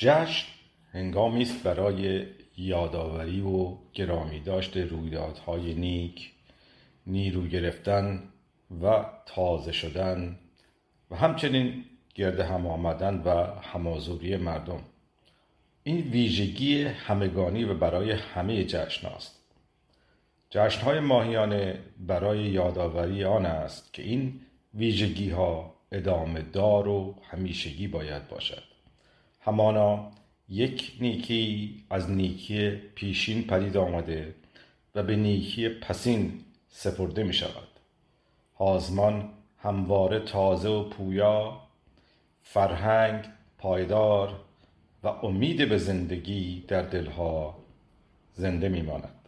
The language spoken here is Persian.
جشن هنگامی است برای یادآوری و گرامی داشت رویدادهای نیک نیرو گرفتن و تازه شدن و همچنین گرد هم آمدن و همازوری مردم. این ویژگی همگانی و برای همه جشن است. جشن های ماهیانه برای یادآوری آن است که این ویژگی ها ادامه دار و همیشگی باید باشد. همانا یک نیکی از نیکی پیشین پدید آمده و به نیکی پسین سپرده می شود. آزمان همواره تازه و پویا فرهنگ پایدار و امید به زندگی در دلها زنده می ماند.